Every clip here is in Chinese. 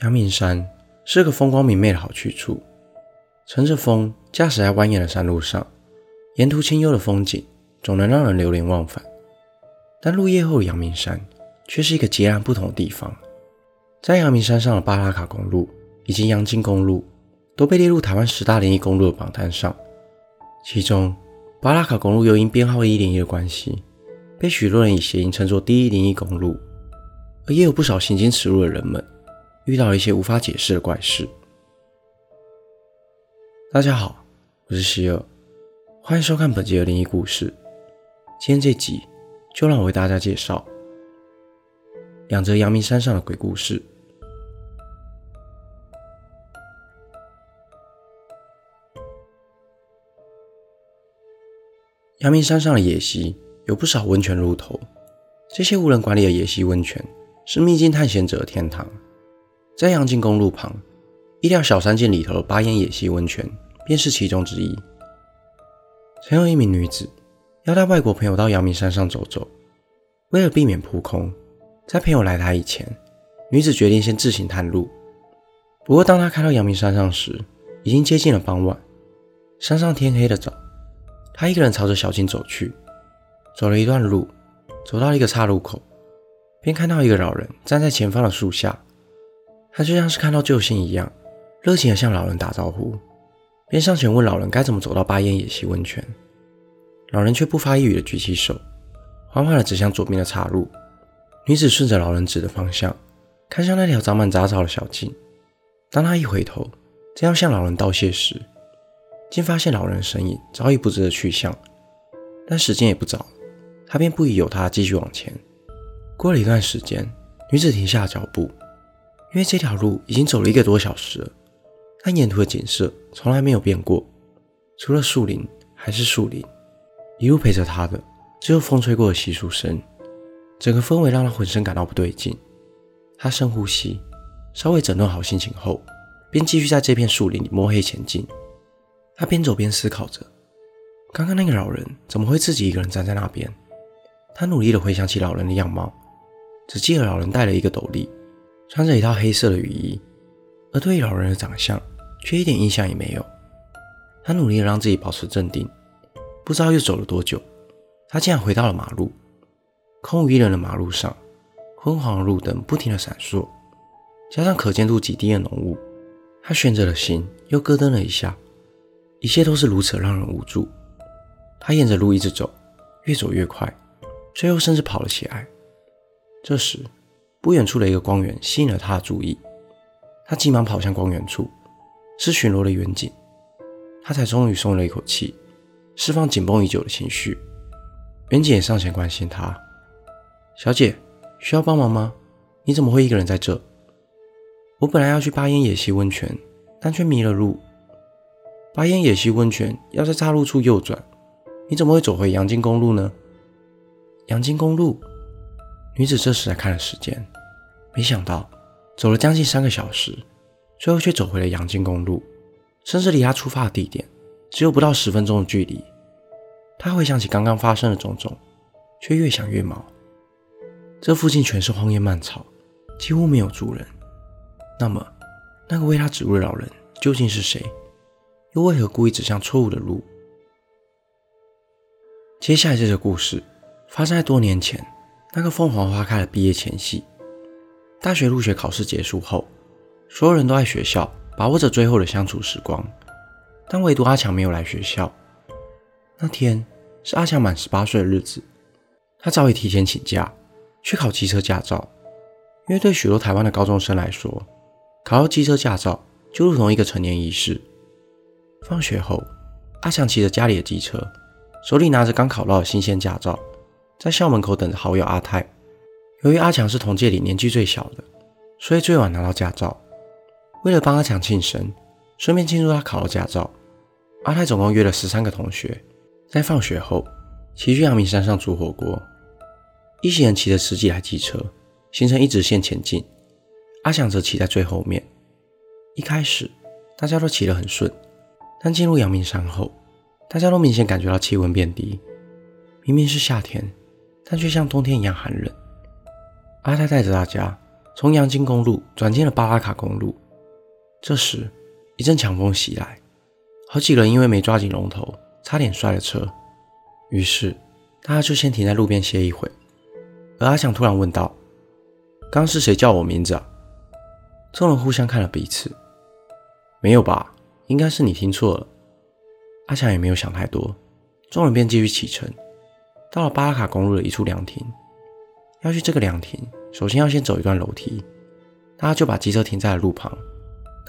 阳明山是个风光明媚的好去处，乘着风驾驶在蜿蜒的山路上，沿途清幽的风景总能让人流连忘返。但入夜后的阳明山却是一个截然不同的地方。在阳明山上的巴拉卡公路以及阳金公路都被列入台湾十大灵异公路的榜单上，其中巴拉卡公路又因编号一零一的关系，被许多人以谐音称作第一灵异公路，而也有不少行经此路的人们。遇到了一些无法解释的怪事。大家好，我是希尔，欢迎收看本集的灵异故事。今天这集就让我为大家介绍养着阳明山上的鬼故事。阳明山上的野溪有不少温泉入头，这些无人管理的野溪温泉是秘境探险者的天堂。在阳金公路旁，一条小山涧里头的巴烟野溪温泉便是其中之一。曾有一名女子要带外国朋友到阳明山上走走，为了避免扑空，在朋友来台以前，女子决定先自行探路。不过，当她开到阳明山上时，已经接近了傍晚，山上天黑的早。她一个人朝着小径走去，走了一段路，走到一个岔路口，便看到一个老人站在前方的树下。他就像是看到救星一样，热情地向老人打招呼，便上前问老人该怎么走到巴烟野溪温泉。老人却不发一语地举起手，缓缓地指向左边的岔路。女子顺着老人指的方向，看向那条长满杂草的小径。当她一回头，正要向老人道谢时，竟发现老人的身影早已不知了去向。但时间也不早，她便不疑有他，继续往前。过了一段时间，女子停下了脚步。因为这条路已经走了一个多小时了，但沿途的景色从来没有变过，除了树林还是树林。一路陪着她的只有风吹过的稀疏声，整个氛围让她浑身感到不对劲。她深呼吸，稍微整顿好心情后，便继续在这片树林里摸黑前进。她边走边思考着，刚刚那个老人怎么会自己一个人站在那边？他努力地回想起老人的样貌，只记得老人戴了一个斗笠。穿着一套黑色的雨衣，而对于老人的长相却一点印象也没有。他努力让自己保持镇定，不知道又走了多久，他竟然回到了马路。空无一人的马路上，昏黄的路灯不停的闪烁，加上可见度极低的浓雾，他悬着的心又咯噔了一下。一切都是如此让人无助。他沿着路一直走，越走越快，最后甚至跑了起来。这时，不远处的一个光源吸引了他的注意，他急忙跑向光源处，是巡逻的远景，他才终于松了一口气，释放紧绷已久的情绪。远景也上前关心他：“小姐，需要帮忙吗？你怎么会一个人在这？”我本来要去巴烟野溪温泉，但却迷了路。巴烟野溪温泉要在岔路处右转，你怎么会走回阳金公路呢？阳金公路。女子这时才看了时间，没想到走了将近三个小时，最后却走回了阳金公路，甚至离她出发的地点只有不到十分钟的距离。她回想起刚刚发生的种种，却越想越毛。这附近全是荒野蔓草，几乎没有住人。那么，那个为她指路的老人究竟是谁？又为何故意指向错误的路？接下来这个故事发生在多年前。那个凤凰花开的毕业前夕，大学入学考试结束后，所有人都在学校把握着最后的相处时光，但唯独阿强没有来学校。那天是阿强满十八岁的日子，他早已提前请假去考机车驾照，因为对许多台湾的高中生来说，考到机车驾照就如同一个成年仪式。放学后，阿强骑着家里的机车，手里拿着刚考到的新鲜驾照。在校门口等着好友阿泰。由于阿强是同届里年纪最小的，所以最晚拿到驾照。为了帮阿强庆生，顺便庆祝他考了驾照，阿泰总共约了十三个同学，在放学后骑去阳明山上煮火锅。一行人骑着十几台机车，形成一直线前进。阿强则骑在最后面。一开始大家都骑得很顺，但进入阳明山后，大家都明显感觉到气温变低。明明是夏天。但却像冬天一样寒冷。阿泰带着大家从阳金公路转进了巴拉卡公路。这时，一阵强风袭来，好几个人因为没抓紧龙头，差点摔了车。于是，大家就先停在路边歇一会。而阿强突然问道：“刚是谁叫我名字啊？”众人互相看了彼此，没有吧？应该是你听错了。阿强也没有想太多，众人便继续启程。到了巴拉卡公路的一处凉亭，要去这个凉亭，首先要先走一段楼梯。大家就把机车停在了路旁，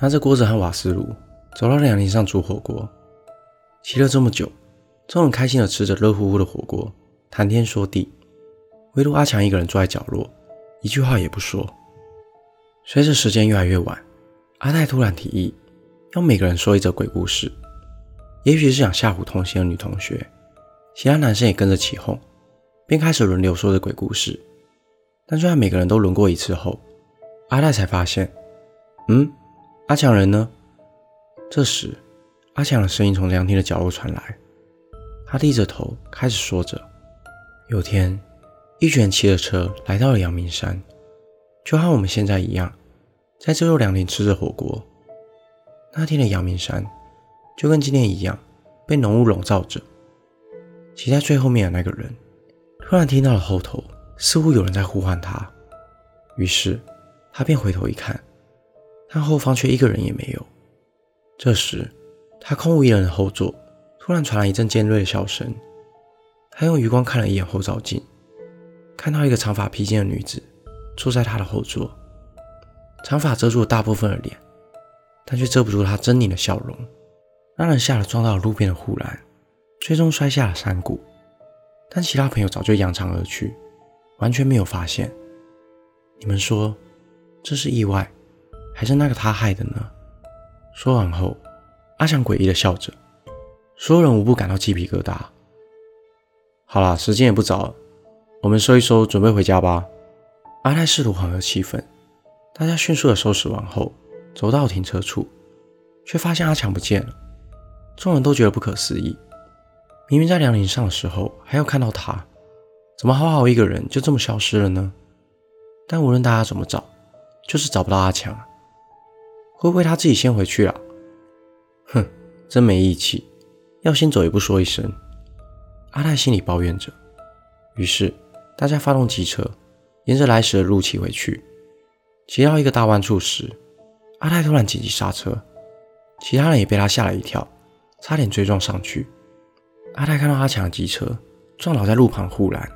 拿着锅子和瓦斯炉，走到凉亭上煮火锅。骑了这么久，众人开心的吃着热乎乎的火锅，谈天说地。唯独阿强一个人坐在角落，一句话也不说。随着时间越来越晚，阿泰突然提议，要每个人说一则鬼故事。也许是想吓唬同行的女同学，其他男生也跟着起哄，便开始轮流说着鬼故事。但就在每个人都轮过一次后，阿泰才发现，嗯，阿强人呢？这时，阿强的声音从凉亭的角落传来，他低着头开始说着：有天，一群人骑着车来到了阳明山，就和我们现在一样，在这座凉亭吃着火锅。那天的阳明山。就跟今天一样，被浓雾笼罩着。骑在最后面的那个人，突然听到了后头似乎有人在呼唤他，于是他便回头一看，但后方却一个人也没有。这时，他空无一人的后座突然传来一阵尖锐的笑声。他用余光看了一眼后照镜，看到一个长发披肩的女子坐在他的后座，长发遮住了大部分的脸，但却遮不住她狰狞的笑容。让人吓得撞到了路边的护栏，最终摔下了山谷。但其他朋友早就扬长而去，完全没有发现。你们说，这是意外，还是那个他害的呢？说完后，阿强诡异的笑着，所有人无不感到鸡皮疙瘩。好了，时间也不早了，我们收一收，准备回家吧。阿泰试图缓和气氛，大家迅速的收拾完后，走到停车处，却发现阿强不见了。众人都觉得不可思议，明明在凉亭上的时候还有看到他，怎么好好一个人就这么消失了呢？但无论大家怎么找，就是找不到阿强。会不会他自己先回去啊？哼，真没义气，要先走也不说一声。阿泰心里抱怨着。于是大家发动机车，沿着来时的路骑回去。骑到一个大弯处时，阿泰突然紧急刹车，其他人也被他吓了一跳。差点追撞上去，阿泰看到阿强的机车撞倒在路旁护栏，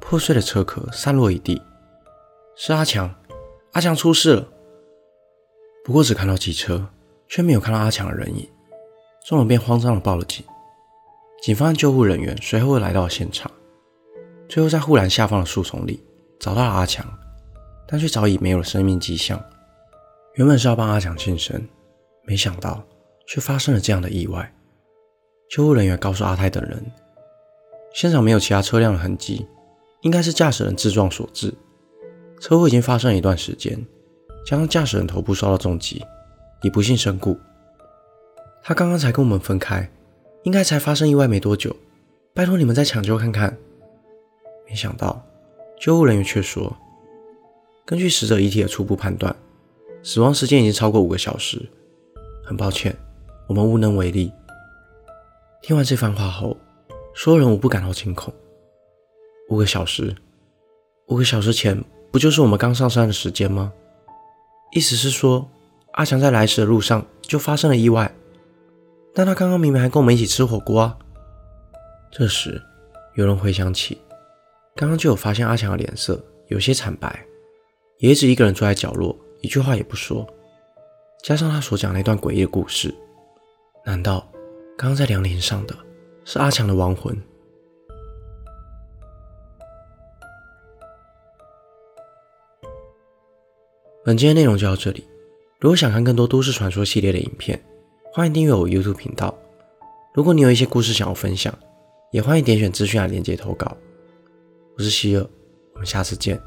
破碎的车壳散落一地。是阿强，阿强出事了。不过只看到机车，却没有看到阿强的人影，众人便慌张的报了警。警方和救护人员随后来到了现场，最后在护栏下方的树丛里找到了阿强，但却早已没有了生命迹象。原本是要帮阿强庆生，没想到。却发生了这样的意外。救护人员告诉阿泰等人，现场没有其他车辆的痕迹，应该是驾驶人自撞所致。车祸已经发生一段时间，加上驾驶人头部受到重击，已不幸身故。他刚刚才跟我们分开，应该才发生意外没多久。拜托你们再抢救看看。没想到，救护人员却说，根据死者遗体的初步判断，死亡时间已经超过五个小时。很抱歉。我们无能为力。听完这番话后，所有人无不感到惊恐。五个小时，五个小时前不就是我们刚上山的时间吗？意思是说，阿强在来时的路上就发生了意外。但他刚刚明明还跟我们一起吃火锅啊！这时，有人回想起，刚刚就有发现阿强的脸色有些惨白，也一直一个人坐在角落，一句话也不说。加上他所讲那段诡异的故事。难道刚在凉亭上的是阿强的亡魂？本期的内容就到这里。如果想看更多都市传说系列的影片，欢迎订阅我 YouTube 频道。如果你有一些故事想要分享，也欢迎点选资讯栏链接投稿。我是希尔，我们下次见。